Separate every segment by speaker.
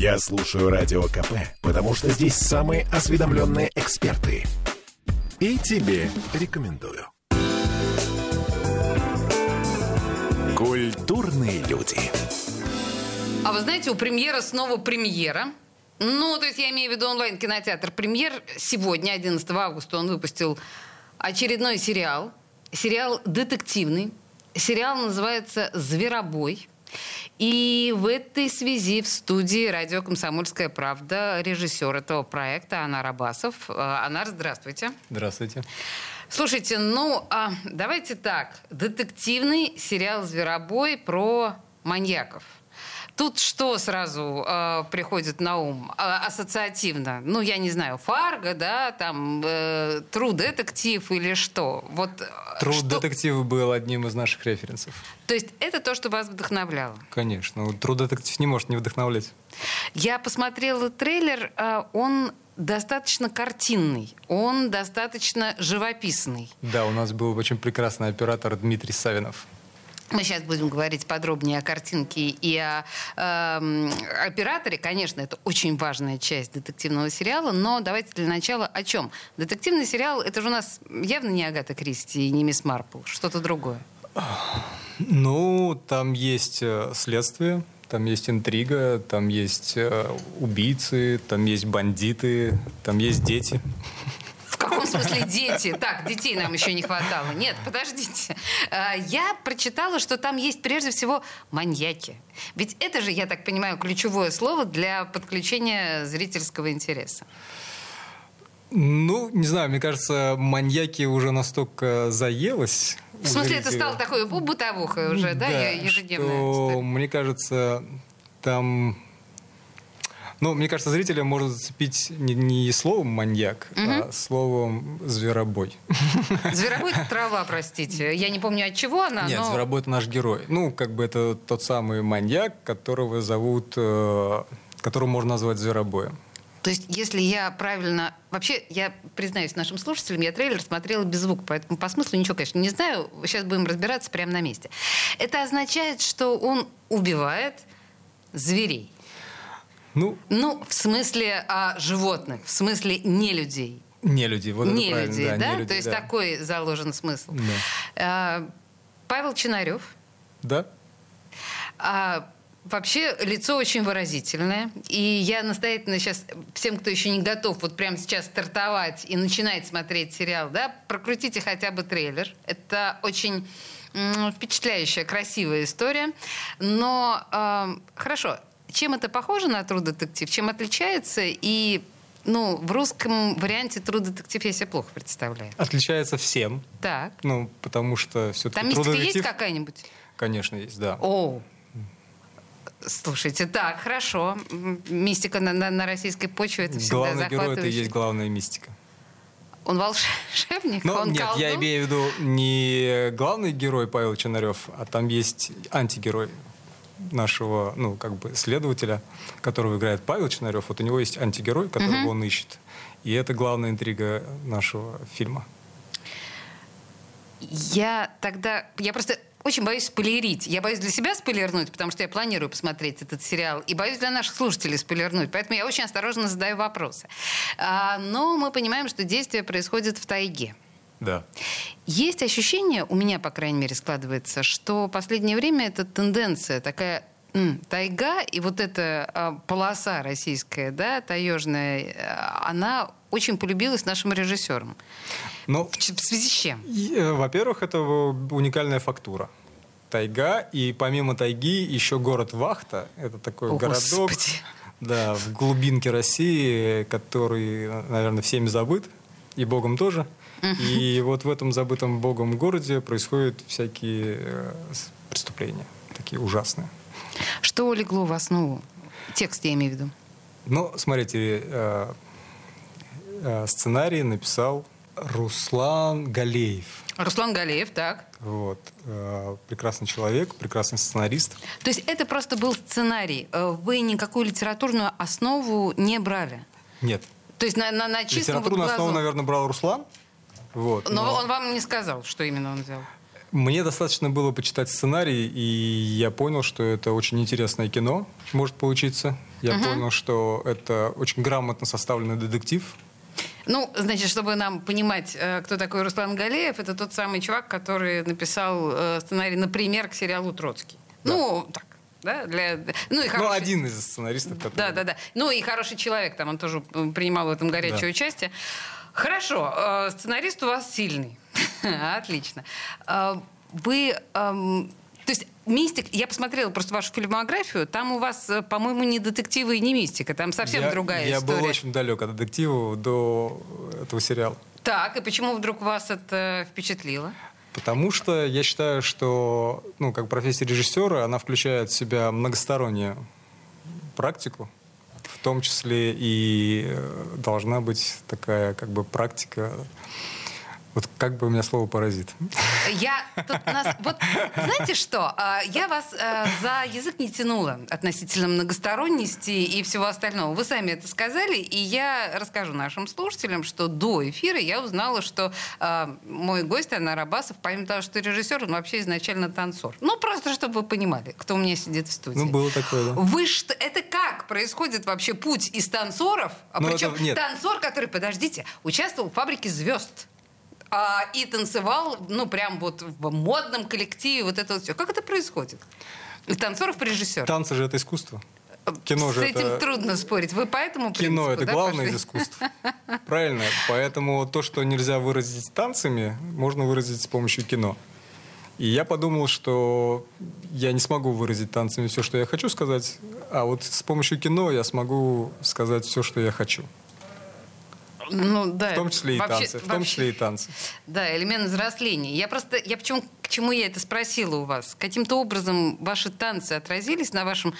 Speaker 1: Я слушаю Радио КП, потому что здесь самые осведомленные эксперты. И тебе рекомендую. Культурные люди.
Speaker 2: А вы знаете, у премьера снова премьера. Ну, то есть я имею в виду онлайн-кинотеатр «Премьер». Сегодня, 11 августа, он выпустил очередной сериал. Сериал детективный. Сериал называется «Зверобой». И в этой связи в студии радио «Комсомольская правда» режиссер этого проекта Анар Абасов. Э, Анар, здравствуйте.
Speaker 3: Здравствуйте.
Speaker 2: Слушайте, ну, а, давайте так. Детективный сериал «Зверобой» про маньяков. Тут что сразу э, приходит на ум э, ассоциативно? Ну, я не знаю, Фарго, да, там э, True Детектив или что? Вот, э,
Speaker 3: Труд
Speaker 2: что-
Speaker 3: детектива был одним из наших референсов.
Speaker 2: То есть это то, что вас вдохновляло?
Speaker 3: Конечно. Вот Труд детектив не может не вдохновлять.
Speaker 2: Я посмотрела трейлер, э, он достаточно картинный, он достаточно живописный.
Speaker 3: Да, у нас был очень прекрасный оператор Дмитрий Савинов.
Speaker 2: Мы сейчас будем говорить подробнее о картинке и о эм, операторе. Конечно, это очень важная часть детективного сериала, но давайте для начала о чем? Детективный сериал, это же у нас явно не Агата Кристи и не Мисс Марпл, что-то другое.
Speaker 3: Ну, там есть э, следствие, там есть интрига, там есть э, убийцы, там есть бандиты, там есть дети.
Speaker 2: В каком смысле дети? Так, детей нам еще не хватало. Нет, подождите. А, Я прочитала, что там есть прежде всего маньяки. Ведь это же, я так понимаю, ключевое слово для подключения зрительского интереса.
Speaker 3: Ну, не знаю, мне кажется, маньяки уже настолько заелось.
Speaker 2: В смысле, это
Speaker 3: зрителя.
Speaker 2: стало такой бытовухой уже, да, е- ежедневная
Speaker 3: что,
Speaker 2: история.
Speaker 3: мне кажется, там... Ну, мне кажется, зрителя может зацепить не, не словом маньяк, а словом зверобой.
Speaker 2: Зверобой это трава, простите. Я не помню, от чего она,
Speaker 3: Нет,
Speaker 2: но...
Speaker 3: зверобой это наш герой. Ну, как бы это тот самый маньяк, которого зовут, э, которого можно назвать зверобоем.
Speaker 2: То есть, если я правильно... Вообще, я признаюсь нашим слушателям, я трейлер смотрела без звука, поэтому по смыслу ничего, конечно, не знаю. Сейчас будем разбираться прямо на месте. Это означает, что он убивает зверей.
Speaker 3: Ну,
Speaker 2: Ну, в смысле а, животных, в смысле не людей.
Speaker 3: не люди, вот
Speaker 2: не
Speaker 3: это правильно,
Speaker 2: людей, да?
Speaker 3: нелюди,
Speaker 2: То есть
Speaker 3: да.
Speaker 2: такой заложен смысл.
Speaker 3: Да.
Speaker 2: А, Павел Чинарев.
Speaker 3: Да?
Speaker 2: А, вообще лицо очень выразительное. И я настоятельно сейчас всем, кто еще не готов вот прямо сейчас стартовать и начинать смотреть сериал, да, прокрутите хотя бы трейлер. Это очень впечатляющая, красивая история. Но эм, хорошо, чем это похоже на True детектив? Чем отличается? И ну, в русском варианте True детектив я себе плохо представляю.
Speaker 3: Отличается всем.
Speaker 2: Так.
Speaker 3: Ну, потому что все-таки
Speaker 2: Там мистика есть какая-нибудь?
Speaker 3: Конечно, есть, да.
Speaker 2: О, слушайте, так, хорошо. Мистика на, на- на российской почве это всегда
Speaker 3: Главный герой это и есть главная мистика.
Speaker 2: Он волшебник,
Speaker 3: Ну,
Speaker 2: он
Speaker 3: нет,
Speaker 2: колдун?
Speaker 3: я имею в виду не главный герой Павел Чинарев, а там есть антигерой нашего, ну, как бы, следователя, которого играет Павел Чинарев. Вот у него есть антигерой, которого он ищет. И это главная интрига нашего фильма.
Speaker 2: Я тогда... Я просто очень боюсь спойлерить. Я боюсь для себя спойлернуть, потому что я планирую посмотреть этот сериал. И боюсь для наших слушателей спойлернуть. Поэтому я очень осторожно задаю вопросы. А, но мы понимаем, что действие происходит в тайге.
Speaker 3: Да.
Speaker 2: Есть ощущение, у меня, по крайней мере, складывается, что в последнее время эта тенденция такая тайга и вот эта а, полоса российская, да, таежная, а, она очень полюбилась нашим режиссерам.
Speaker 3: Ну,
Speaker 2: В, в связи с чем?
Speaker 3: э, во-первых, это уникальная фактура. Тайга, и помимо тайги еще город Вахта. Это такой
Speaker 2: О,
Speaker 3: городок
Speaker 2: Господи.
Speaker 3: да, в глубинке России, который, наверное, всеми забыт, и Богом тоже. И вот в этом забытом Богом городе происходят всякие э, преступления, такие ужасные.
Speaker 2: Что легло в основу? Текст я имею в виду.
Speaker 3: Ну, смотрите, э, э, сценарий написал Руслан Галеев.
Speaker 2: Руслан Галеев, так.
Speaker 3: Вот. Прекрасный человек, прекрасный сценарист.
Speaker 2: То есть это просто был сценарий. Вы никакую литературную основу не брали?
Speaker 3: Нет.
Speaker 2: То есть на, на, на чистом вот
Speaker 3: Литературную
Speaker 2: глазу.
Speaker 3: основу, наверное, брал Руслан. Вот.
Speaker 2: Но он вам не сказал, что именно он взял.
Speaker 3: Мне достаточно было почитать сценарий, и я понял, что это очень интересное кино может получиться. Я uh-huh. понял, что это очень грамотно составленный детектив.
Speaker 2: Ну, значит, чтобы нам понимать, э, кто такой Руслан Галеев, это тот самый чувак, который написал э, сценарий, например, к сериалу «Троцкий». Да. Ну, так, да, для,
Speaker 3: ну, и хороший... ну, один из сценаристов, который...
Speaker 2: Да, да, да. Ну, и хороший человек, там, он тоже принимал в этом горячее да. участие. Хорошо, сценарист у вас сильный. Отлично. А, вы... То есть мистик, я посмотрела просто вашу фильмографию, там у вас, э, по-моему, не детективы и не мистика, там совсем
Speaker 3: я,
Speaker 2: другая
Speaker 3: я
Speaker 2: история.
Speaker 3: Я был очень далек от детектива до этого сериала.
Speaker 2: Так, и почему вдруг вас это впечатлило?
Speaker 3: Потому что я считаю, что ну, как профессия режиссера, она включает в себя многостороннюю практику, в том числе и э, должна быть такая как бы практика вот как бы у меня слово паразит.
Speaker 2: Я тут нас... Вот знаете что? А, я вас э, за язык не тянула относительно многосторонности и всего остального. Вы сами это сказали, и я расскажу нашим слушателям, что до эфира я узнала, что э, мой гость Анна Рабасов, помимо того, что режиссер, он вообще изначально танцор. Ну, просто чтобы вы понимали, кто у меня сидит в студии.
Speaker 3: Ну, было такое, да.
Speaker 2: Вы что... Это как происходит вообще путь из танцоров? А ну, причем это... танцор, который, подождите, участвовал в «Фабрике звезд» а, и танцевал, ну, прям вот в модном коллективе, вот это вот все. Как это происходит? Из танцоров по режиссер.
Speaker 3: Танцы же это искусство. Кино
Speaker 2: С
Speaker 3: же
Speaker 2: этим
Speaker 3: это...
Speaker 2: трудно спорить. Вы поэтому
Speaker 3: Кино
Speaker 2: принципу,
Speaker 3: это
Speaker 2: да,
Speaker 3: главное
Speaker 2: пошли?
Speaker 3: из искусств. Правильно. Поэтому то, что нельзя выразить танцами, можно выразить с помощью кино. И я подумал, что я не смогу выразить танцами все, что я хочу сказать, а вот с помощью кино я смогу сказать все, что я хочу.
Speaker 2: Ну, да.
Speaker 3: В том числе и вообще, танцы. В том числе и танцы.
Speaker 2: Да, элемент взросления. Я просто, я почему, к чему я это спросила у вас? Каким-то образом ваши танцы отразились на вашем,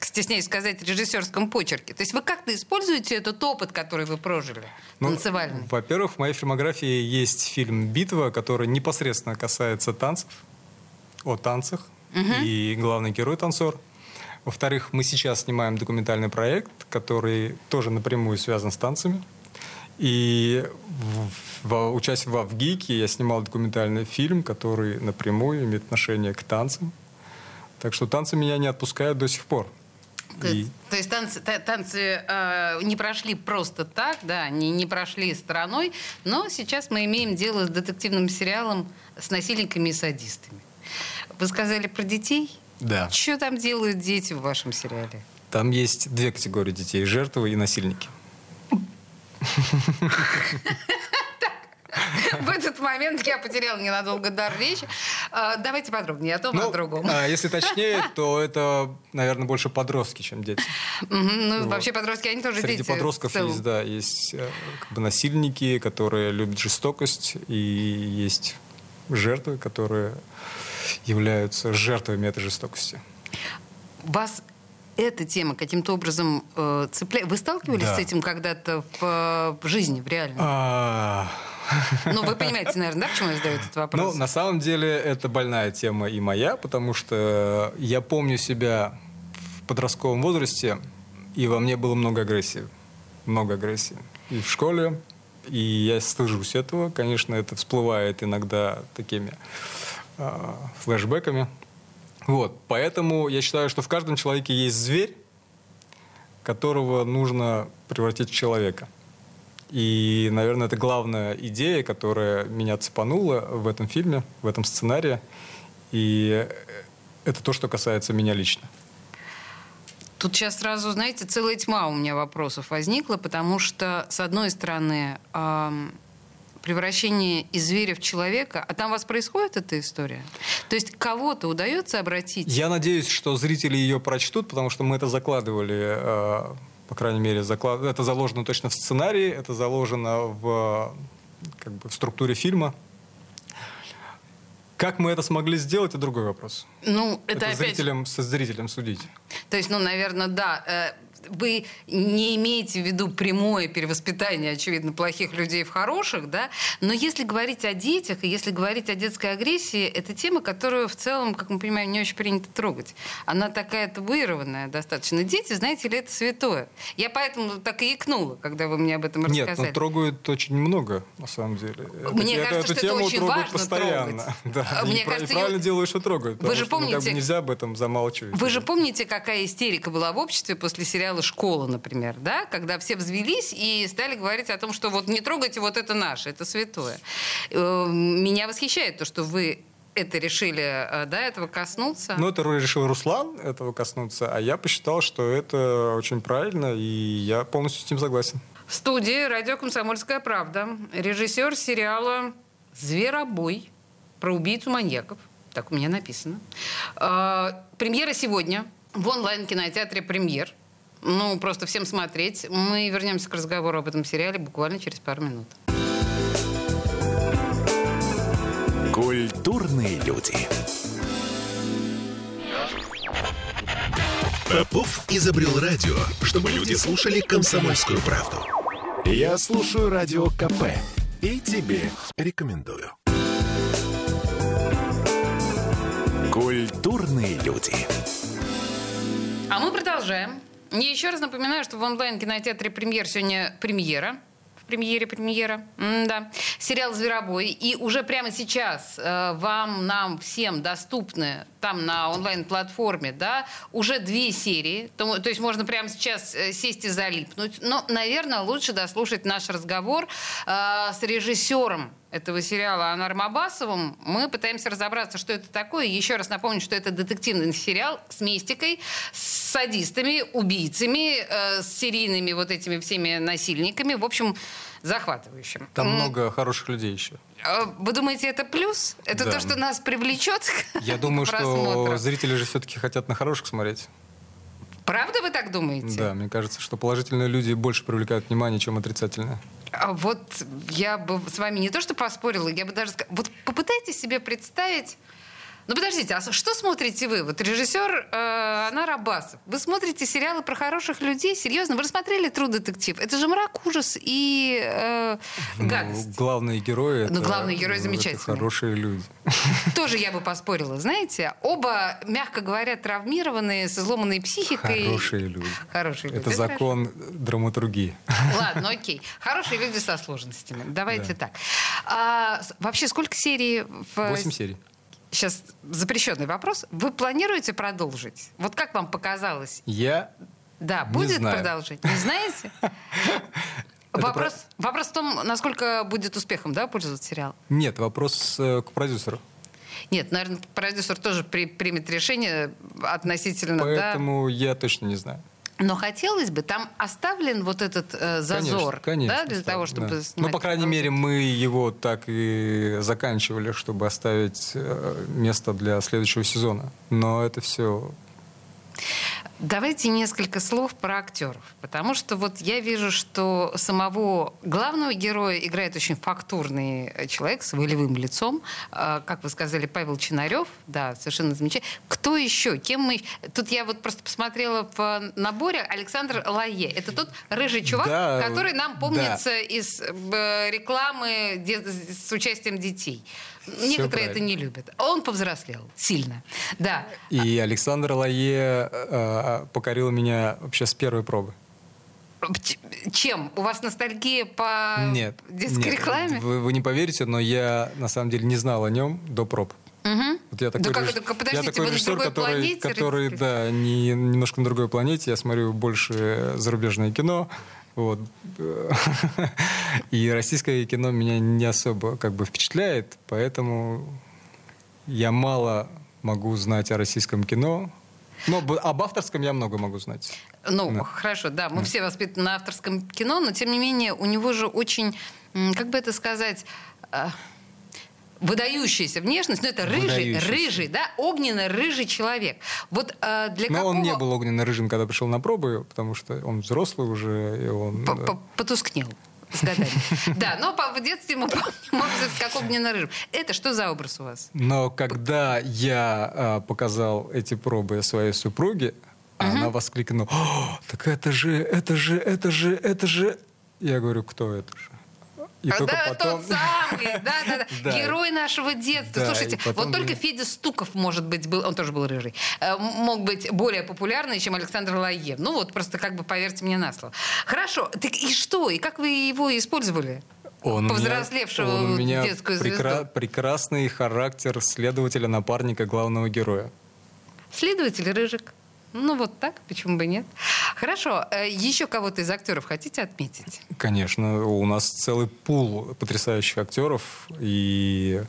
Speaker 2: стесняюсь сказать, режиссерском почерке? То есть вы как-то используете этот опыт, который вы прожили, ну, танцевальный?
Speaker 3: Во-первых, в моей фильмографии есть фильм «Битва», который непосредственно касается танцев, о танцах, угу. и главный герой танцор. Во-вторых, мы сейчас снимаем документальный проект, который тоже напрямую связан с танцами. И в, в, участвуя в Авгике, я снимал документальный фильм, который напрямую имеет отношение к танцам. Так что танцы меня не отпускают до сих пор.
Speaker 2: То, и... то есть танцы, танцы э, не прошли просто так, да, не, не прошли стороной, но сейчас мы имеем дело с детективным сериалом с насильниками и садистами. Вы сказали про детей?
Speaker 3: Да.
Speaker 2: Что там делают дети в вашем сериале?
Speaker 3: Там есть две категории детей – жертвы и насильники.
Speaker 2: В этот момент я потеряла ненадолго дар речи. А, давайте подробнее, а то ну, о другом.
Speaker 3: А, если точнее, то это, наверное, больше подростки, чем дети.
Speaker 2: Ну, вообще подростки, они тоже
Speaker 3: дети.
Speaker 2: Среди
Speaker 3: подростков есть, да, есть э, как бы насильники, которые любят жестокость, и есть жертвы, которые являются жертвами этой жестокости.
Speaker 2: Вас эта тема каким-то образом э, цепляет? Вы сталкивались да. с этим когда-то в, в жизни, в реальной? А... Ну, вы понимаете, наверное, да, почему я задаю этот вопрос?
Speaker 3: Ну, на самом деле, это больная тема и моя, потому что я помню себя в подростковом возрасте, и во мне было много агрессии. Много агрессии. И в школе, и я стыжусь этого. Конечно, это всплывает иногда такими э, флешбеками. Вот, поэтому я считаю, что в каждом человеке есть зверь, которого нужно превратить в человека. И, наверное, это главная идея, которая меня цепанула в этом фильме, в этом сценарии. И это то, что касается меня лично.
Speaker 2: Тут сейчас сразу, знаете, целая тьма у меня вопросов возникла, потому что, с одной стороны, превращение из зверя в человека. А там у вас происходит эта история? То есть кого-то удается обратить?
Speaker 3: Я надеюсь, что зрители ее прочтут, потому что мы это закладывали, э, по крайней мере, заклад... это заложено точно в сценарии, это заложено в, как бы, в структуре фильма. Как мы это смогли сделать, это другой вопрос.
Speaker 2: Ну, это, это
Speaker 3: опять... зрителям, со зрителем судить.
Speaker 2: То есть, ну, наверное, да. Вы не имеете в виду прямое перевоспитание, очевидно, плохих людей в хороших, да, но если говорить о детях, и если говорить о детской агрессии, это тема, которую в целом, как мы понимаем, не очень принято трогать. Она такая табуированная достаточно. Дети, знаете ли, это святое. Я поэтому так и икнула, когда вы мне об этом
Speaker 3: Нет,
Speaker 2: рассказали.
Speaker 3: но трогают очень много, на самом деле.
Speaker 2: Мне
Speaker 3: Эту-
Speaker 2: кажется,
Speaker 3: эту
Speaker 2: что это
Speaker 3: тему
Speaker 2: очень
Speaker 3: трогают
Speaker 2: важно
Speaker 3: постоянно.
Speaker 2: трогать.
Speaker 3: Да, и
Speaker 2: мне
Speaker 3: и
Speaker 2: кажется,
Speaker 3: правильно
Speaker 2: я-
Speaker 3: делают, что трогают.
Speaker 2: Вы же
Speaker 3: что, ну, как бы
Speaker 2: помните-
Speaker 3: нельзя об этом замалчивать.
Speaker 2: Вы же помните, какая истерика была в обществе после сериала «Школа», например, да? Когда все взвелись и стали говорить о том, что вот не трогайте, вот это наше, это святое. Э, Меня восхищает то, что вы это решили, э, да, этого коснуться.
Speaker 3: Ну, это решил Руслан этого коснуться, а я посчитал, что это очень правильно, и я полностью с ним согласен.
Speaker 2: В студии «Радио Комсомольская правда» режиссер сериала «Зверобой» про убийцу-маньяков. Так у меня написано. А, Премьера сегодня в онлайн-кинотеатре «Премьер». Ну, просто всем смотреть. Мы вернемся к разговору об этом сериале буквально через пару минут.
Speaker 1: Культурные люди. Попов изобрел радио, чтобы люди слушали комсомольскую правду. Я слушаю радио КП и тебе рекомендую. Культурные люди.
Speaker 2: А мы продолжаем. Я еще раз напоминаю, что в онлайн-кинотеатре «Премьер» сегодня премьера. Премьере премьера. да. Сериал «Зверобой». И уже прямо сейчас э, вам, нам всем доступны там на онлайн-платформе, да, уже две серии. То, то есть можно прямо сейчас э, сесть и залипнуть. Но, наверное, лучше дослушать наш разговор э, с режиссером этого сериала Анаром Абасовым. Мы пытаемся разобраться, что это такое. Еще раз напомню, что это детективный сериал с мистикой, с садистами, убийцами, э, с серийными вот этими всеми насильниками. В общем, захватывающим.
Speaker 3: Там
Speaker 2: М,
Speaker 3: много хороших людей еще.
Speaker 2: э, Вы думаете, это плюс? Это
Speaker 3: Да.
Speaker 2: то, что нас привлечет
Speaker 3: Я думаю, что зрители же все-таки хотят на хороших смотреть.
Speaker 2: Правда вы так думаете?
Speaker 3: Да, мне кажется, что положительные люди больше привлекают внимание, чем отрицательные.
Speaker 2: А Вот я бы с вами не то что поспорила, я бы даже. Вот попытайтесь себе представить... Ну, подождите, а что смотрите вы? Вот режиссер э, Анар Абасов. Вы смотрите сериалы про хороших людей? Серьезно? Вы рассмотрели «Тру детектив»? Это же мрак, ужас и э, гадость.
Speaker 3: Ну, главные герои
Speaker 2: Ну,
Speaker 3: это,
Speaker 2: главный герой
Speaker 3: это
Speaker 2: замечательный.
Speaker 3: хорошие люди.
Speaker 2: Тоже я бы поспорила. Знаете, оба, мягко говоря, травмированные, с изломанной психикой.
Speaker 3: Хорошие люди.
Speaker 2: Хорошие люди.
Speaker 3: Это
Speaker 2: хорошо.
Speaker 3: закон драматургии.
Speaker 2: Ладно, окей. Хорошие люди со сложностями. Давайте
Speaker 3: Да.
Speaker 2: так. А, вообще, сколько серий в...
Speaker 3: Восемь серий.
Speaker 2: Сейчас запрещенный вопрос. Вы планируете продолжить? Вот как вам показалось?
Speaker 3: Я
Speaker 2: Да,
Speaker 3: Не
Speaker 2: будет
Speaker 3: знаю.
Speaker 2: продолжить? Не знаете? Вопрос, вопрос в том, насколько будет успехом, да, пользоваться сериал?
Speaker 3: Нет, вопрос э, к продюсеру.
Speaker 2: Нет, наверное, продюсер тоже при- примет решение относительно, да.
Speaker 3: Поэтому я точно не знаю.
Speaker 2: Но хотелось бы, там оставлен вот этот э, зазор,
Speaker 3: конечно,
Speaker 2: да, для
Speaker 3: ставлю,
Speaker 2: того, чтобы
Speaker 3: да. Ну, по крайней мере, мы его так и заканчивали, чтобы оставить э, место для следующего сезона. Но это все
Speaker 2: Давайте несколько слов про актеров. Потому что вот я вижу, что самого главного героя играет очень фактурный э, человек с волевым лицом. А, Как вы сказали, Павел Чинарев. Да, совершенно замечательно. Кто еще? Кем мы... Тут я вот просто посмотрела в наборе Александр Лае. Это тот рыжий чувак,
Speaker 3: Да,
Speaker 2: который нам
Speaker 3: да.
Speaker 2: помнится из э, рекламы с участием детей. Некоторые это не любят. Он повзрослел сильно. Да.
Speaker 3: И Александр Лае э, покорил меня вообще с первой пробы.
Speaker 2: Чем? У вас ностальгия по
Speaker 3: Нет.
Speaker 2: детской
Speaker 3: нет,
Speaker 2: рекламе?
Speaker 3: Вы, вы не поверите, но я на самом деле не знал о нем до проб.
Speaker 2: Мгм.
Speaker 3: Вот я такой,
Speaker 2: Да как
Speaker 3: реж-?
Speaker 2: Подождите,
Speaker 3: я такой
Speaker 2: вы на
Speaker 3: режиссер,
Speaker 2: другой
Speaker 3: который,
Speaker 2: планете
Speaker 3: который да, не, немножко на другой планете. Я смотрю больше зарубежное кино. Вот. И российское кино меня не особо как бы впечатляет, поэтому я мало могу знать о российском кино. Но об авторском я много могу знать.
Speaker 2: Ну,
Speaker 3: Да.
Speaker 2: хорошо, да, мы все воспитаны на авторском кино, но тем не менее у него же очень, как бы это сказать, а, выдающаяся внешность, но это рыжий, рыжий, да, огненно-рыжий человек. Вот а, для
Speaker 3: Но
Speaker 2: какого...
Speaker 3: он не был огненно-рыжим, когда пришел на пробы, потому что он взрослый уже, и он...
Speaker 2: П- п- Потускнел с годами. Да, но по- в детстве мы помним как огненно-рыжий. Это что за образ у вас?
Speaker 3: Но когда я а, показал эти пробы своей супруге, она воскликнула, «О, так это же, это же, это же, это же... Я говорю, кто это же?
Speaker 2: И только да, потом... тот самый, да, да, да. Герой нашего детства. Слушайте, потом... вот только Федя Стуков, может быть, был, он тоже был рыжий, э, мог быть более популярный, чем Александр Лаев. Ну вот просто как бы поверьте мне на слово. Хорошо, так и что? И как вы его использовали?
Speaker 3: Он
Speaker 2: повзрослевшего
Speaker 3: меня, он у меня
Speaker 2: детскую прекра-
Speaker 3: звезду. прекрасный характер следователя, напарника главного героя.
Speaker 2: Следователь Рыжик. Ну вот так, почему бы нет? Хорошо, э, еще кого-то из актеров хотите отметить?
Speaker 3: Конечно, у нас целый пул потрясающих актеров, и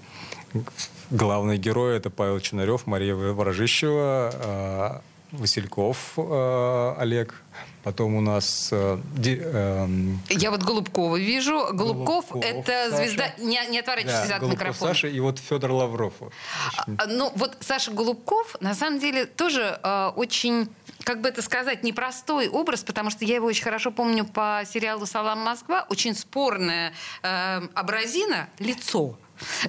Speaker 3: главный герой это Павел Чинарев, Мария Ворожищева, а, Васильков э, Олег, Потом у нас... Э, ди, э,
Speaker 2: Я вот Голубкова вижу. Голубков, Голубков это Саша. звезда... Не, не отворачивайся да, от Голубков микрофона.
Speaker 3: Саша и вот Федор Лавров.
Speaker 2: Очень... А, ну, вот Саша Голубков, на самом деле, тоже э, очень как бы это сказать, непростой образ, потому что я его очень хорошо помню по сериалу «Салам Москва». Очень спорная э, образина, лицо.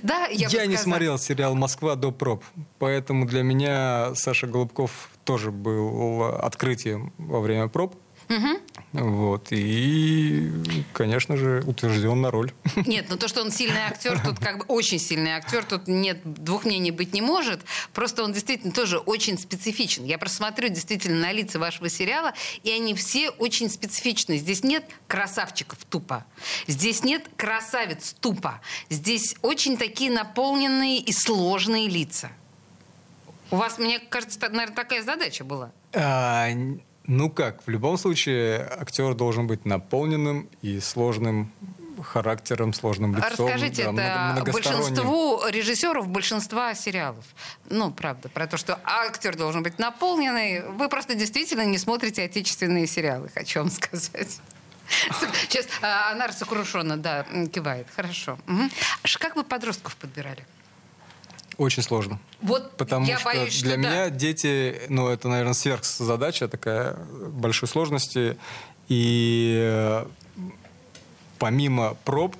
Speaker 2: Да, я,
Speaker 3: я не смотрел сериал «Москва» до проб, поэтому для меня Саша Голубков тоже был открытием во время проб. Угу. Вот. И, конечно же, утвержден на роль.
Speaker 2: Нет, ну то, что он сильный актер, тут как бы очень сильный актер, тут нет двух мнений быть не может. Просто он действительно тоже очень специфичен. Я просто смотрю действительно на лица вашего сериала, и они все очень специфичны. Здесь нет красавчиков тупо. Здесь нет красавиц тупо. Здесь очень такие наполненные и сложные лица. У вас, мне кажется, наверное, такая задача была.
Speaker 3: А, ну как, в любом случае актер должен быть наполненным и сложным характером, сложным лицом.
Speaker 2: Расскажите да, это большинству режиссеров, большинства сериалов. Ну, правда, про то, что актер должен быть наполненный. Вы просто действительно не смотрите отечественные сериалы, хочу вам сказать. Сейчас а, Анар сокрушенно, да, кивает. Хорошо. Угу. Как вы подростков подбирали?
Speaker 3: Очень сложно.
Speaker 2: Вот
Speaker 3: Потому
Speaker 2: я
Speaker 3: что
Speaker 2: боюсь,
Speaker 3: для
Speaker 2: что
Speaker 3: меня
Speaker 2: да.
Speaker 3: дети, ну, это, наверное, сверхзадача такая большой сложности. И э, помимо проб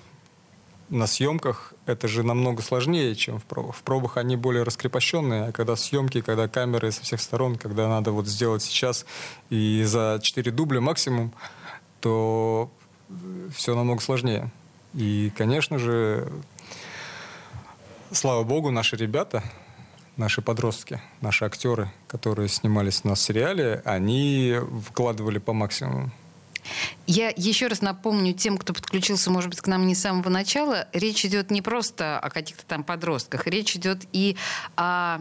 Speaker 3: на съемках это же намного сложнее, чем в пробах. В пробах они более раскрепощенные, а когда съемки, когда камеры со всех сторон, когда надо вот сделать сейчас и за 4 дубля максимум, то все намного сложнее. И, конечно же, слава богу, наши ребята, наши подростки, наши актеры, которые снимались у нас в сериале, они вкладывали по максимуму.
Speaker 2: Я еще раз напомню тем, кто подключился, может быть, к нам не с самого начала, речь идет не просто о каких-то там подростках, речь идет и о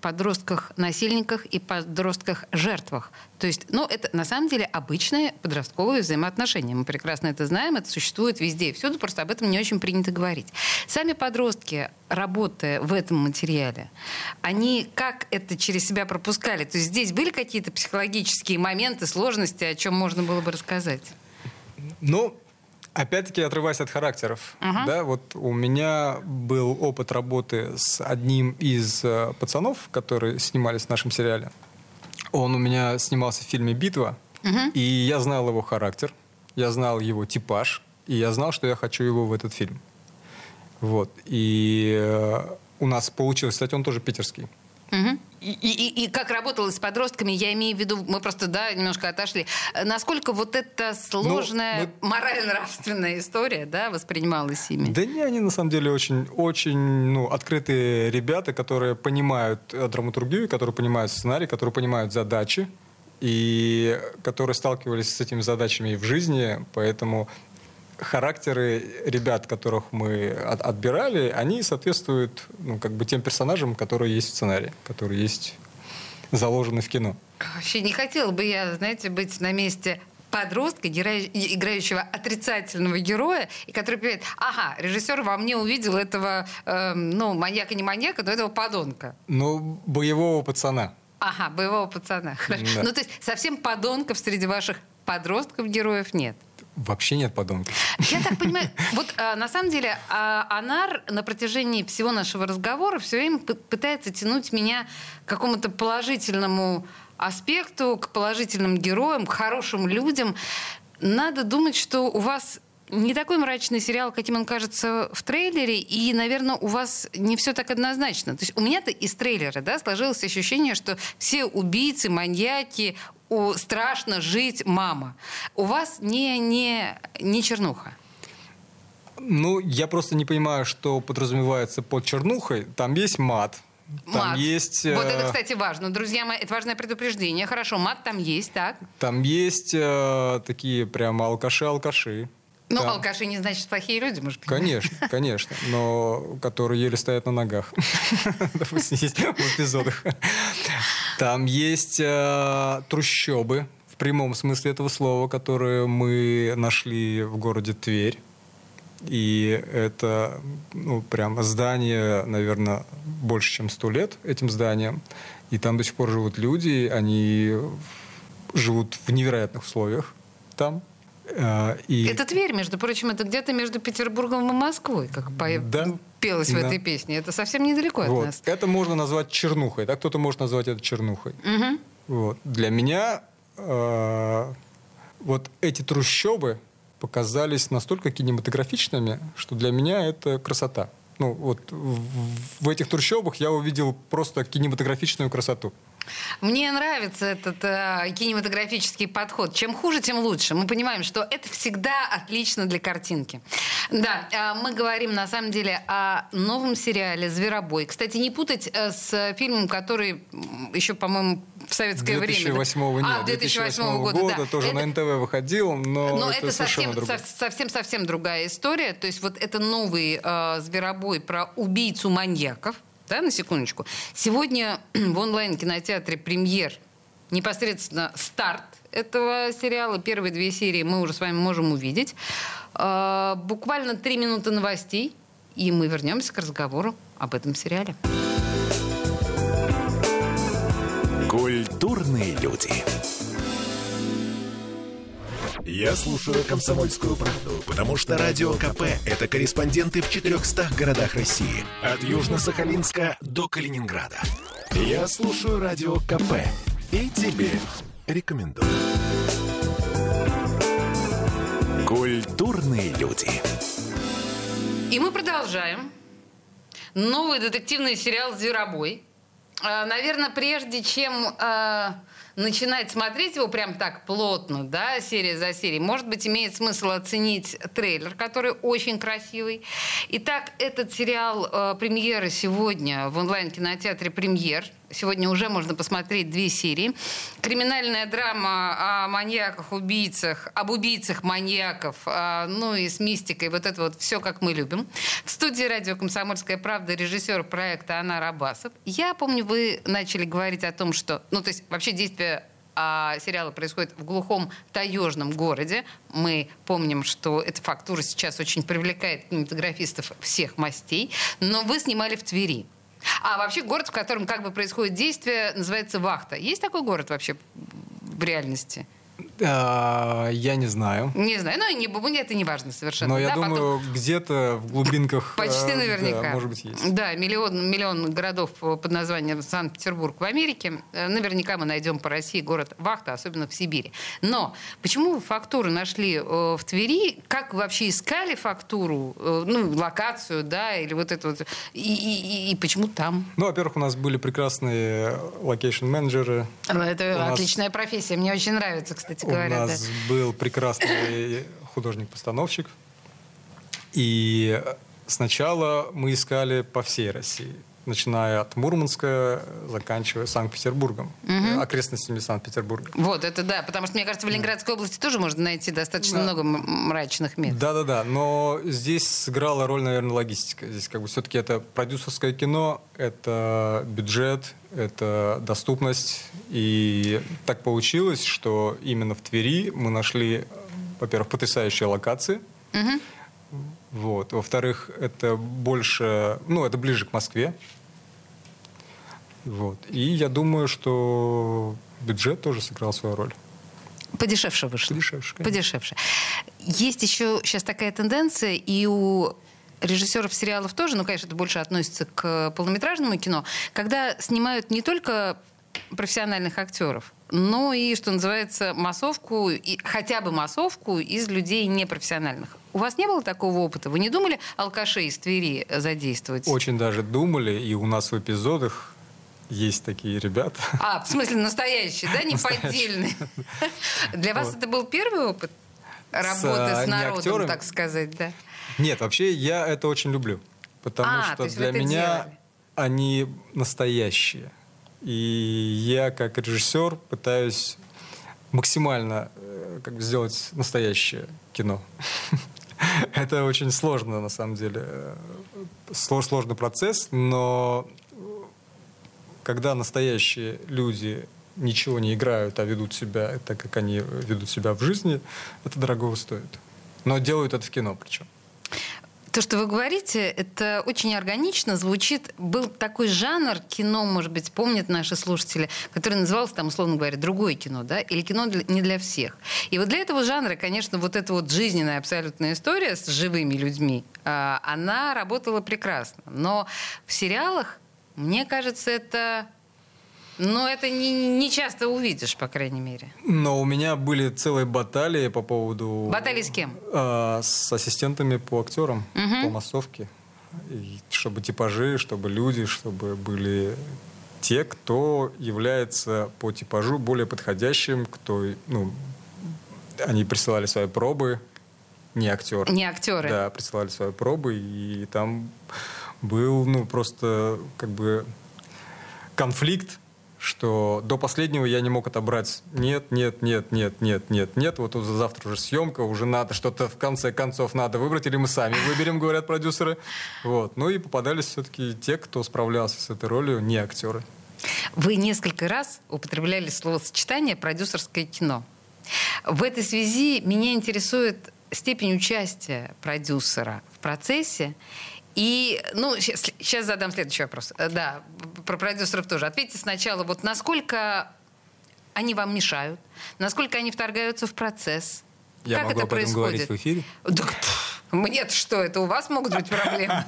Speaker 2: подростках-насильниках и подростках-жертвах. То есть, ну, это на самом деле обычные подростковые взаимоотношения. Мы прекрасно это знаем, это существует везде и всюду, просто об этом не очень принято говорить. Сами подростки, работая в этом материале, они как это через себя пропускали? То есть здесь были какие-то психологические моменты, сложности, о чем можно было бы рассказать?
Speaker 3: Ну, Опять-таки, отрываясь от характеров, uh-huh. да, вот у меня был опыт работы с одним из э, пацанов, которые снимались в нашем сериале. Он у меня снимался в фильме «Битва», uh-huh. и я знал его характер, я знал его типаж, и я знал, что я хочу его в этот фильм. Вот. И э, у нас получилось, кстати, он тоже питерский.
Speaker 2: Угу. И, и, и как работала с подростками, я имею в виду, мы просто, да, немножко отошли. Насколько вот эта сложная ну, мы... морально-нравственная история, да, воспринималась ими?
Speaker 3: Да не, они на самом деле очень, очень, ну, открытые ребята, которые понимают драматургию, которые понимают сценарий, которые понимают задачи, и которые сталкивались с этими задачами в жизни, поэтому характеры ребят, которых мы от, отбирали, они соответствуют ну, как бы тем персонажам, которые есть в сценарии, которые есть заложены в кино.
Speaker 2: Вообще не хотела бы я, знаете, быть на месте подростка, играющего отрицательного героя, и который говорит, ага, режиссер во мне увидел этого, э, ну, маньяка не маньяка, но этого подонка.
Speaker 3: Ну, боевого пацана.
Speaker 2: Ага, боевого пацана. Хорошо. Да. Ну, то есть совсем подонков среди ваших подростков-героев нет?
Speaker 3: Вообще нет подонков.
Speaker 2: Я так понимаю, вот а, на самом деле а, Анар на протяжении всего нашего разговора все время пытается тянуть меня к какому-то положительному аспекту, к положительным героям, к хорошим людям. Надо думать, что у вас не такой мрачный сериал, каким он кажется в трейлере, и, наверное, у вас не все так однозначно. То есть у меня-то из трейлера да, сложилось ощущение, что все убийцы, маньяки, у, страшно жить мама. У вас не, не, не чернуха.
Speaker 3: Ну, я просто не понимаю, что подразумевается под чернухой. Там есть мат, там
Speaker 2: мат.
Speaker 3: есть...
Speaker 2: Вот
Speaker 3: э,
Speaker 2: это, кстати, важно. Друзья мои, это важное предупреждение. Хорошо, мат там есть, так?
Speaker 3: Там есть э, такие прямо алкаши-алкаши.
Speaker 2: Ну,
Speaker 3: Там-
Speaker 2: алкаши не значит плохие люди, может быть.
Speaker 3: Конечно, конечно, но которые еле стоят на ногах. Допустим, есть в эпизодах. Там есть э, трущобы, в прямом смысле этого слова, которые мы нашли в городе Тверь. И это, ну, прям здание, наверное, больше, чем сто лет этим зданием. И там до сих пор живут люди, они живут в невероятных условиях там. И...
Speaker 2: Это Тверь, между прочим, это где-то между Петербургом и Москвой, как по-
Speaker 3: Да.
Speaker 2: пелось в
Speaker 3: Да.
Speaker 2: этой песне. Это совсем недалеко от
Speaker 3: Вот.
Speaker 2: нас.
Speaker 3: Это можно назвать чернухой, да, кто-то может назвать это чернухой.
Speaker 2: Мгм.
Speaker 3: Вот. Для меня э, вот эти трущобы показались настолько кинематографичными, что для меня это красота. Ну, вот в, в этих трущобах я увидел просто кинематографичную красоту.
Speaker 2: Мне нравится этот э, кинематографический подход. Чем хуже, тем лучше. Мы понимаем, что это всегда отлично для картинки. Да, э, мы говорим на самом деле о новом сериале «Зверобой». Кстати, не путать э, с фильмом, который еще, по-моему, в советское время.
Speaker 3: 2008 нет,
Speaker 2: А, 2008 года, да.
Speaker 3: тоже
Speaker 2: Это-
Speaker 3: на НТВ выходил, но,
Speaker 2: Но
Speaker 3: это,
Speaker 2: это совсем,
Speaker 3: другое.
Speaker 2: сов- совсем, совсем другая история. То есть вот это новый э, зверобой про убийцу маньяков, да, на секундочку. Сегодня в онлайн-кинотеатре премьер непосредственно старт этого сериала. Первые две серии мы уже с вами можем увидеть. Э, буквально три минуты новостей, и мы вернемся к разговору об этом сериале.
Speaker 1: Я слушаю «Комсомольскую правду», потому что «Радио КП» — это корреспонденты в 400 городах России. От Южно-Сахалинска до Калининграда. Я слушаю «Радио КП» и тебе рекомендую. Культурные люди.
Speaker 2: И мы продолжаем. Новый детективный сериал «Зверобой». А, Наверное, прежде чем а, начинать смотреть его прям так плотно, да, серия за серией, может быть, имеет смысл оценить трейлер, который очень красивый. Итак, этот сериал а, премьера сегодня в онлайн-кинотеатре «Премьер». Сегодня уже можно посмотреть две серии. Криминальная драма о маньяках, убийцах, об убийцах маньяков, а, ну и с мистикой. Вот это вот все, как мы любим. В студии радио «Комсомольская правда» режиссер проекта Анар Абасов. Я помню, вы начали говорить о том, что... Ну, то есть вообще действие а, сериала происходит в глухом таежном городе. Мы помним, что эта фактура сейчас очень привлекает кинематографистов всех мастей. Но вы снимали в Твери. А вообще город, в котором как бы происходит действие, называется Вахта. Есть такой город вообще в реальности?
Speaker 3: А, я не знаю.
Speaker 2: Не знаю, ну и не, это не важно совершенно.
Speaker 3: Но я
Speaker 2: да, потом-
Speaker 3: думаю, где-то в глубинках...
Speaker 2: Почти
Speaker 3: э,
Speaker 2: наверняка.
Speaker 3: да, может быть, есть.
Speaker 2: Да, миллион, миллион городов под названием Санкт-Петербург в Америке. Э, Наверняка мы найдем по России город Вахта, особенно в Сибири. Но почему вы фактуру нашли э, в Твери? Как вы вообще искали фактуру, ну, локацию, да, или вот это вот, и, и- и- почему там?
Speaker 3: Ну, во-первых, у нас были прекрасные location-менеджеры.
Speaker 2: Это
Speaker 3: У нас-
Speaker 2: отличная профессия, мне очень нравится, кстати
Speaker 3: У
Speaker 2: говоря.
Speaker 3: нас
Speaker 2: да.
Speaker 3: был прекрасный художник-постановщик. И сначала мы искали по всей России, начиная от Мурманска, заканчивая Санкт-Петербургом, э, окрестностями Санкт-Петербурга.
Speaker 2: Вот, это да, потому что, мне кажется, в Ленинградской области тоже можно найти достаточно
Speaker 3: Да.
Speaker 2: много мрачных мест.
Speaker 3: Да-да-да, но здесь сыграла роль, наверное, логистика. Здесь как бы все-таки это продюсерское кино, это бюджет, это доступность. И так получилось, что именно в Твери мы нашли, во-первых, потрясающие локации.
Speaker 2: Мгм.
Speaker 3: Вот. Во-вторых, это больше, ну, это ближе к Москве. Вот. И я думаю, что бюджет тоже сыграл свою роль.
Speaker 2: Подешевше вышло.
Speaker 3: Подешевше, конечно.
Speaker 2: Подешевше. Есть еще сейчас такая тенденция, и у режиссеров сериалов тоже, ну, конечно, это больше относится к полнометражному кино, когда снимают не только профессиональных актеров, но и, что называется, массовку, и хотя бы массовку из людей непрофессиональных. У вас не было такого опыта? Вы не думали алкашей из Твери задействовать?
Speaker 3: Очень даже думали, и у нас в эпизодах есть такие ребята.
Speaker 2: А, в смысле настоящие, да, не поддельные? Для вас это был первый опыт работы с народом, так сказать, да?
Speaker 3: Нет, вообще я это очень люблю, потому
Speaker 2: А, то
Speaker 3: что для меня они настоящие. И я как режиссер пытаюсь максимально э, как бы сделать настоящее кино. Это очень сложно, на самом деле. э, сло- Сложный процесс, но когда настоящие люди ничего не играют, а ведут себя так, как они ведут себя в жизни, это дорогого стоит. Но делают это в кино причем.
Speaker 2: То, что вы говорите, это очень органично звучит. Был такой жанр кино, может быть, помнят наши слушатели, который назывался, там, условно говоря, другое кино, да, или кино для- не для всех. И вот для этого жанра, конечно, вот эта вот жизненная абсолютная история с живыми людьми, а, она работала прекрасно. Но в сериалах, мне кажется, это... Ну, это не, не часто увидишь, по крайней мере.
Speaker 3: Но у меня были целые баталии по поводу...
Speaker 2: Баталии с кем?
Speaker 3: А, с ассистентами по актерам,
Speaker 2: Мгм.
Speaker 3: по массовке. И чтобы типажи, чтобы люди, чтобы были те, кто является по типажу более подходящим, кто, ну, они присылали свои пробы, не актеры.
Speaker 2: Не актеры.
Speaker 3: Да, присылали свои пробы, и там был, ну, просто как бы конфликт, что до последнего я не мог отобрать нет, нет, нет, нет, нет, нет, нет, вот уже завтра уже съемка, уже надо что-то в конце концов надо выбрать, или мы сами выберем, говорят продюсеры. Вот. Ну и попадались все-таки те, кто справлялся с этой ролью, не актеры.
Speaker 2: Вы несколько раз употребляли словосочетание «продюсерское кино». В этой связи меня интересует степень участия продюсера в процессе. И, ну, сейчас, задам следующий вопрос. Э, Да, про продюсеров тоже. Ответьте сначала, вот насколько они вам мешают, насколько они вторгаются в процесс.
Speaker 3: Я
Speaker 2: как
Speaker 3: могу
Speaker 2: это
Speaker 3: об этом
Speaker 2: происходит?
Speaker 3: говорить в эфире.
Speaker 2: Да, Мне-то что, это у вас могут быть проблемы?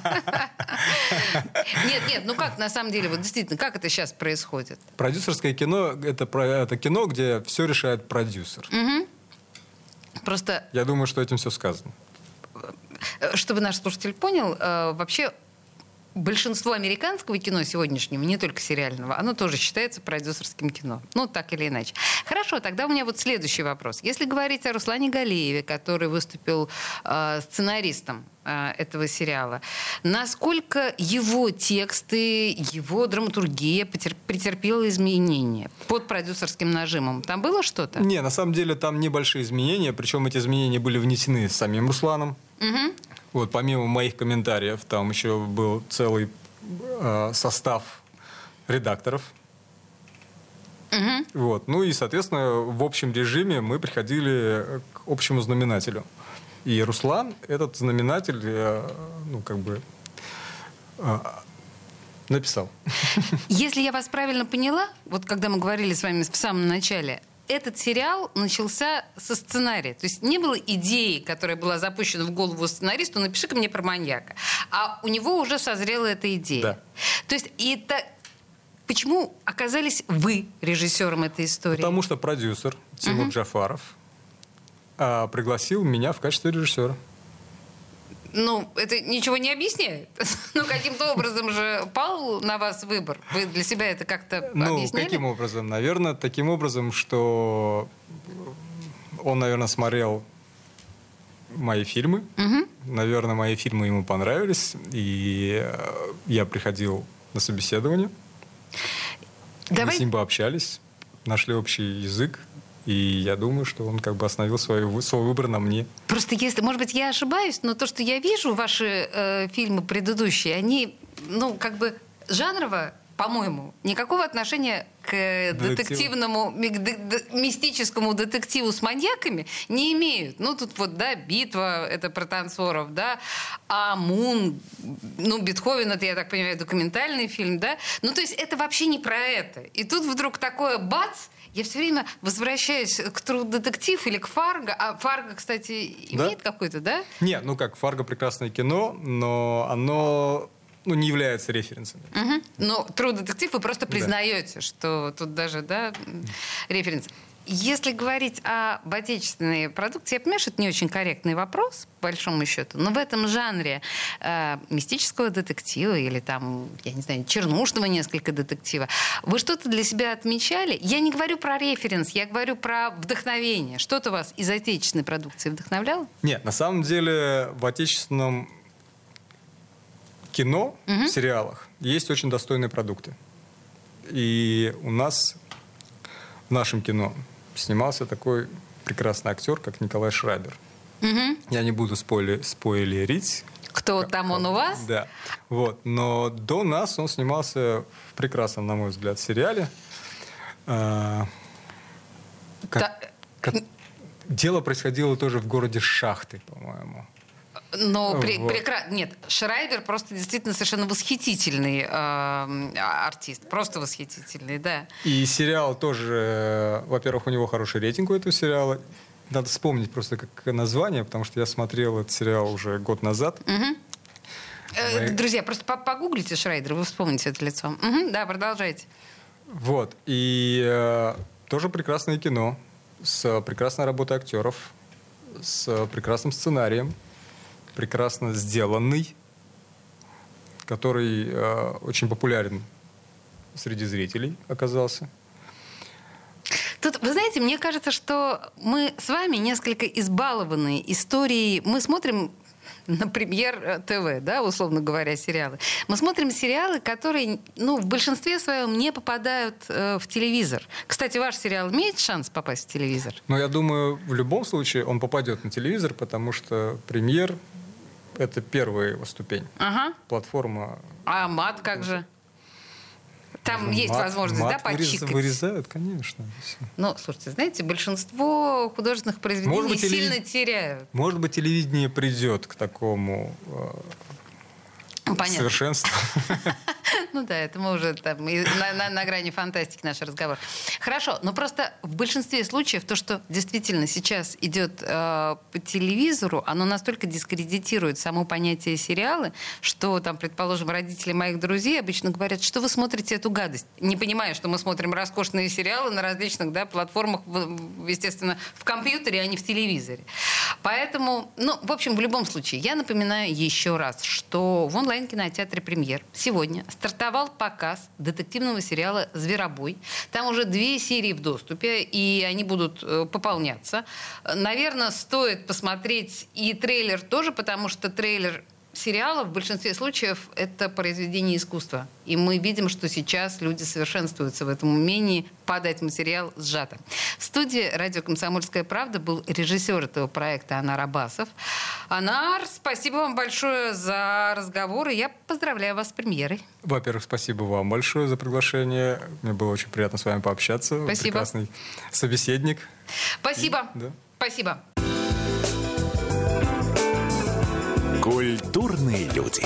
Speaker 2: Нет, нет, ну как на самом деле, вот действительно, как это сейчас происходит?
Speaker 3: Продюсерское кино это, это кино, где все решает продюсер.
Speaker 2: Просто,
Speaker 3: Я думаю, что этим все сказано.
Speaker 2: Э, чтобы наш слушатель понял, э, вообще большинство американского кино сегодняшнего, не только сериального, оно тоже считается продюсерским кино. Ну, так или иначе. Хорошо, тогда у меня вот следующий вопрос. Если говорить о Руслане Галееве, который выступил э, сценаристом э, этого сериала, насколько его тексты, его драматургия потер- претерпела изменения под продюсерским нажимом? Там было что-то?
Speaker 3: Не, на самом деле там небольшие изменения, причем эти изменения были внесены самим Русланом.
Speaker 2: Мгм.
Speaker 3: Вот, помимо моих комментариев, там еще был целый э, состав редакторов.
Speaker 2: Мгм.
Speaker 3: Вот. Ну и, соответственно, в общем режиме мы приходили к общему знаменателю. И Руслан этот знаменатель, э, ну, как бы, э, написал.
Speaker 2: Если я вас правильно поняла, вот когда мы говорили с вами в самом начале, этот сериал начался со сценария. То есть не было идеи, которая была запущена в голову сценаристу, напиши-ка мне про маньяка. А у него уже созрела эта идея.
Speaker 3: Да.
Speaker 2: То есть и это... Почему оказались вы режиссером этой истории?
Speaker 3: Потому что продюсер Тимур Джафаров а, пригласил меня в качестве режиссера.
Speaker 2: Ну, это ничего не объясняет. Ну, каким-то образом же пал на вас выбор. Вы для себя это как-то
Speaker 3: Ну,
Speaker 2: объясняли?
Speaker 3: каким образом? Наверное, таким образом, что он, наверное, смотрел мои фильмы.
Speaker 2: Мгм.
Speaker 3: Наверное, мои фильмы ему понравились. И э, я приходил на собеседование.
Speaker 2: Давай
Speaker 3: Мы с ним пообщались, нашли общий язык. И я думаю, что он как бы остановил свой, свой выбор на мне.
Speaker 2: Просто если, может быть, я ошибаюсь, но то, что я вижу, ваши э, фильмы предыдущие, они, ну, как бы жанрово, по-моему, никакого отношения к детективному, мистическому детективу с маньяками не имеют. Ну, тут вот, да, битва, это про танцоров, да, а Мун, ну, Бетховен, это, я так понимаю, документальный фильм, да. Ну, то есть это вообще не про это. И тут вдруг такое бац, я все время возвращаюсь к True детектив или к Фарго. А Фарго, кстати,
Speaker 3: Да.
Speaker 2: имеет какой-то, да?
Speaker 3: Нет, ну как, «Фарго» прекрасное кино, но оно ну, не является референсом.
Speaker 2: Мгм. Но True детектив вы просто
Speaker 3: Да.
Speaker 2: признаете, что тут даже, да, референс. Если говорить об отечественной продукции, я понимаю, что это не очень корректный вопрос, по большому счету, но в этом жанре э, мистического детектива или там, я не знаю, чернушного несколько детектива, вы что-то для себя отмечали? Я не говорю про референс, я говорю про вдохновение. Что-то вас из отечественной продукции вдохновляло?
Speaker 3: Нет, на самом деле в отечественном кино, угу. сериалах есть очень достойные продукты. И у нас в нашем кино снимался такой прекрасный актер, как Николай Шрайбер. Угу. Я не буду спойли, спойлерить.
Speaker 2: Кто как, там он у вас?
Speaker 3: Да. Вот. Но до нас он снимался в прекрасном, на мой взгляд, сериале. А, как, как, дело происходило тоже в городе Шахты, по-моему.
Speaker 2: Но при, вот. прекра... нет, Шрайбер просто действительно совершенно восхитительный э, артист, просто восхитительный, да.
Speaker 3: И сериал тоже, во-первых, у него хороший рейтинг у этого сериала. Надо вспомнить просто как название, потому что я смотрел этот сериал уже год назад. Угу.
Speaker 2: Мы... Друзья, просто погуглите Шрайдера, вы вспомните это лицо. Угу, да, продолжайте.
Speaker 3: Вот. И э, тоже прекрасное кино с прекрасной работой актеров, с прекрасным сценарием прекрасно сделанный, который э, очень популярен среди зрителей оказался.
Speaker 2: Тут, вы знаете, мне кажется, что мы с вами несколько избалованы историей. Мы смотрим на премьер э, ТВ, да, условно говоря, сериалы. Мы смотрим сериалы, которые, ну, в большинстве своем не попадают э, в телевизор. Кстати, ваш сериал имеет шанс попасть в телевизор?
Speaker 3: Ну, я думаю, в любом случае он попадет на телевизор, потому что премьер это первая его ступень. Ага. Платформа.
Speaker 2: А мат как же? Там мат, есть возможность, мат да, почикать?
Speaker 3: вырезают, конечно.
Speaker 2: Ну, слушайте, знаете, большинство художественных произведений может быть, сильно телев... теряют.
Speaker 3: Может быть, телевидение придет к такому э, Понятно. совершенству.
Speaker 2: Ну да, это мы уже там на, на, на грани фантастики наш разговор. Хорошо, но просто в большинстве случаев то, что действительно сейчас идет э, по телевизору, оно настолько дискредитирует само понятие сериалы, что там, предположим, родители моих друзей обычно говорят, что вы смотрите эту гадость, не понимая, что мы смотрим роскошные сериалы на различных да, платформах, естественно, в компьютере, а не в телевизоре. Поэтому, ну, в общем, в любом случае, я напоминаю еще раз, что в онлайн-кинотеатре «Премьер» сегодня стартовал показ детективного сериала «Зверобой». Там уже две серии в доступе, и они будут э, пополняться. Наверное, стоит посмотреть и трейлер тоже, потому что трейлер сериала в большинстве случаев это произведение искусства. И мы видим, что сейчас люди совершенствуются в этом умении подать материал сжато. В студии «Радио Комсомольская правда» был режиссер этого проекта Анар Абасов. Анар, спасибо вам большое за разговор, и я поздравляю вас с премьерой.
Speaker 3: Во-первых, спасибо вам большое за приглашение. Мне было очень приятно с вами пообщаться.
Speaker 2: Спасибо.
Speaker 3: Прекрасный собеседник.
Speaker 2: Спасибо. И, да. Спасибо.
Speaker 1: Культурные люди.